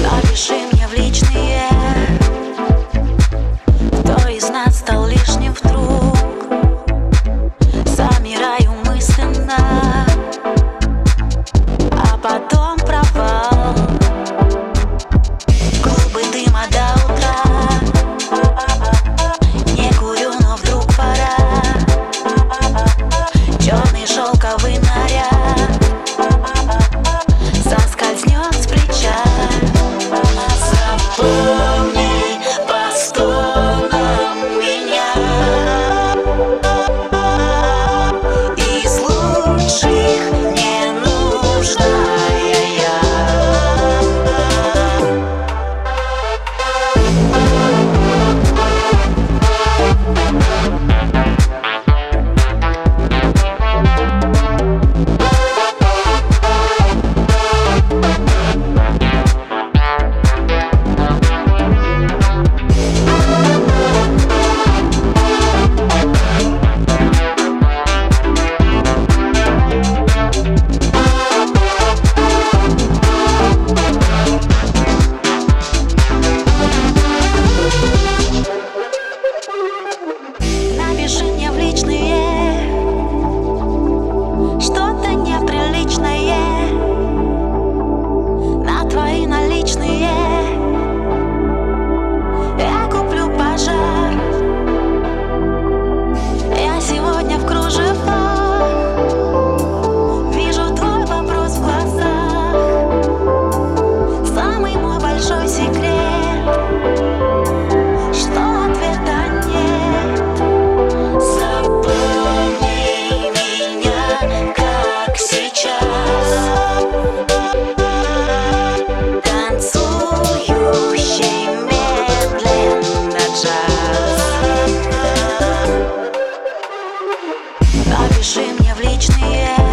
Напиши мне в личные. Кто из нас стал лишним вдруг? Замираю мысленно. А потом провал. Клубы дыма до утра. Не курю, но вдруг пора. Черный шелковый Напиши мне в личные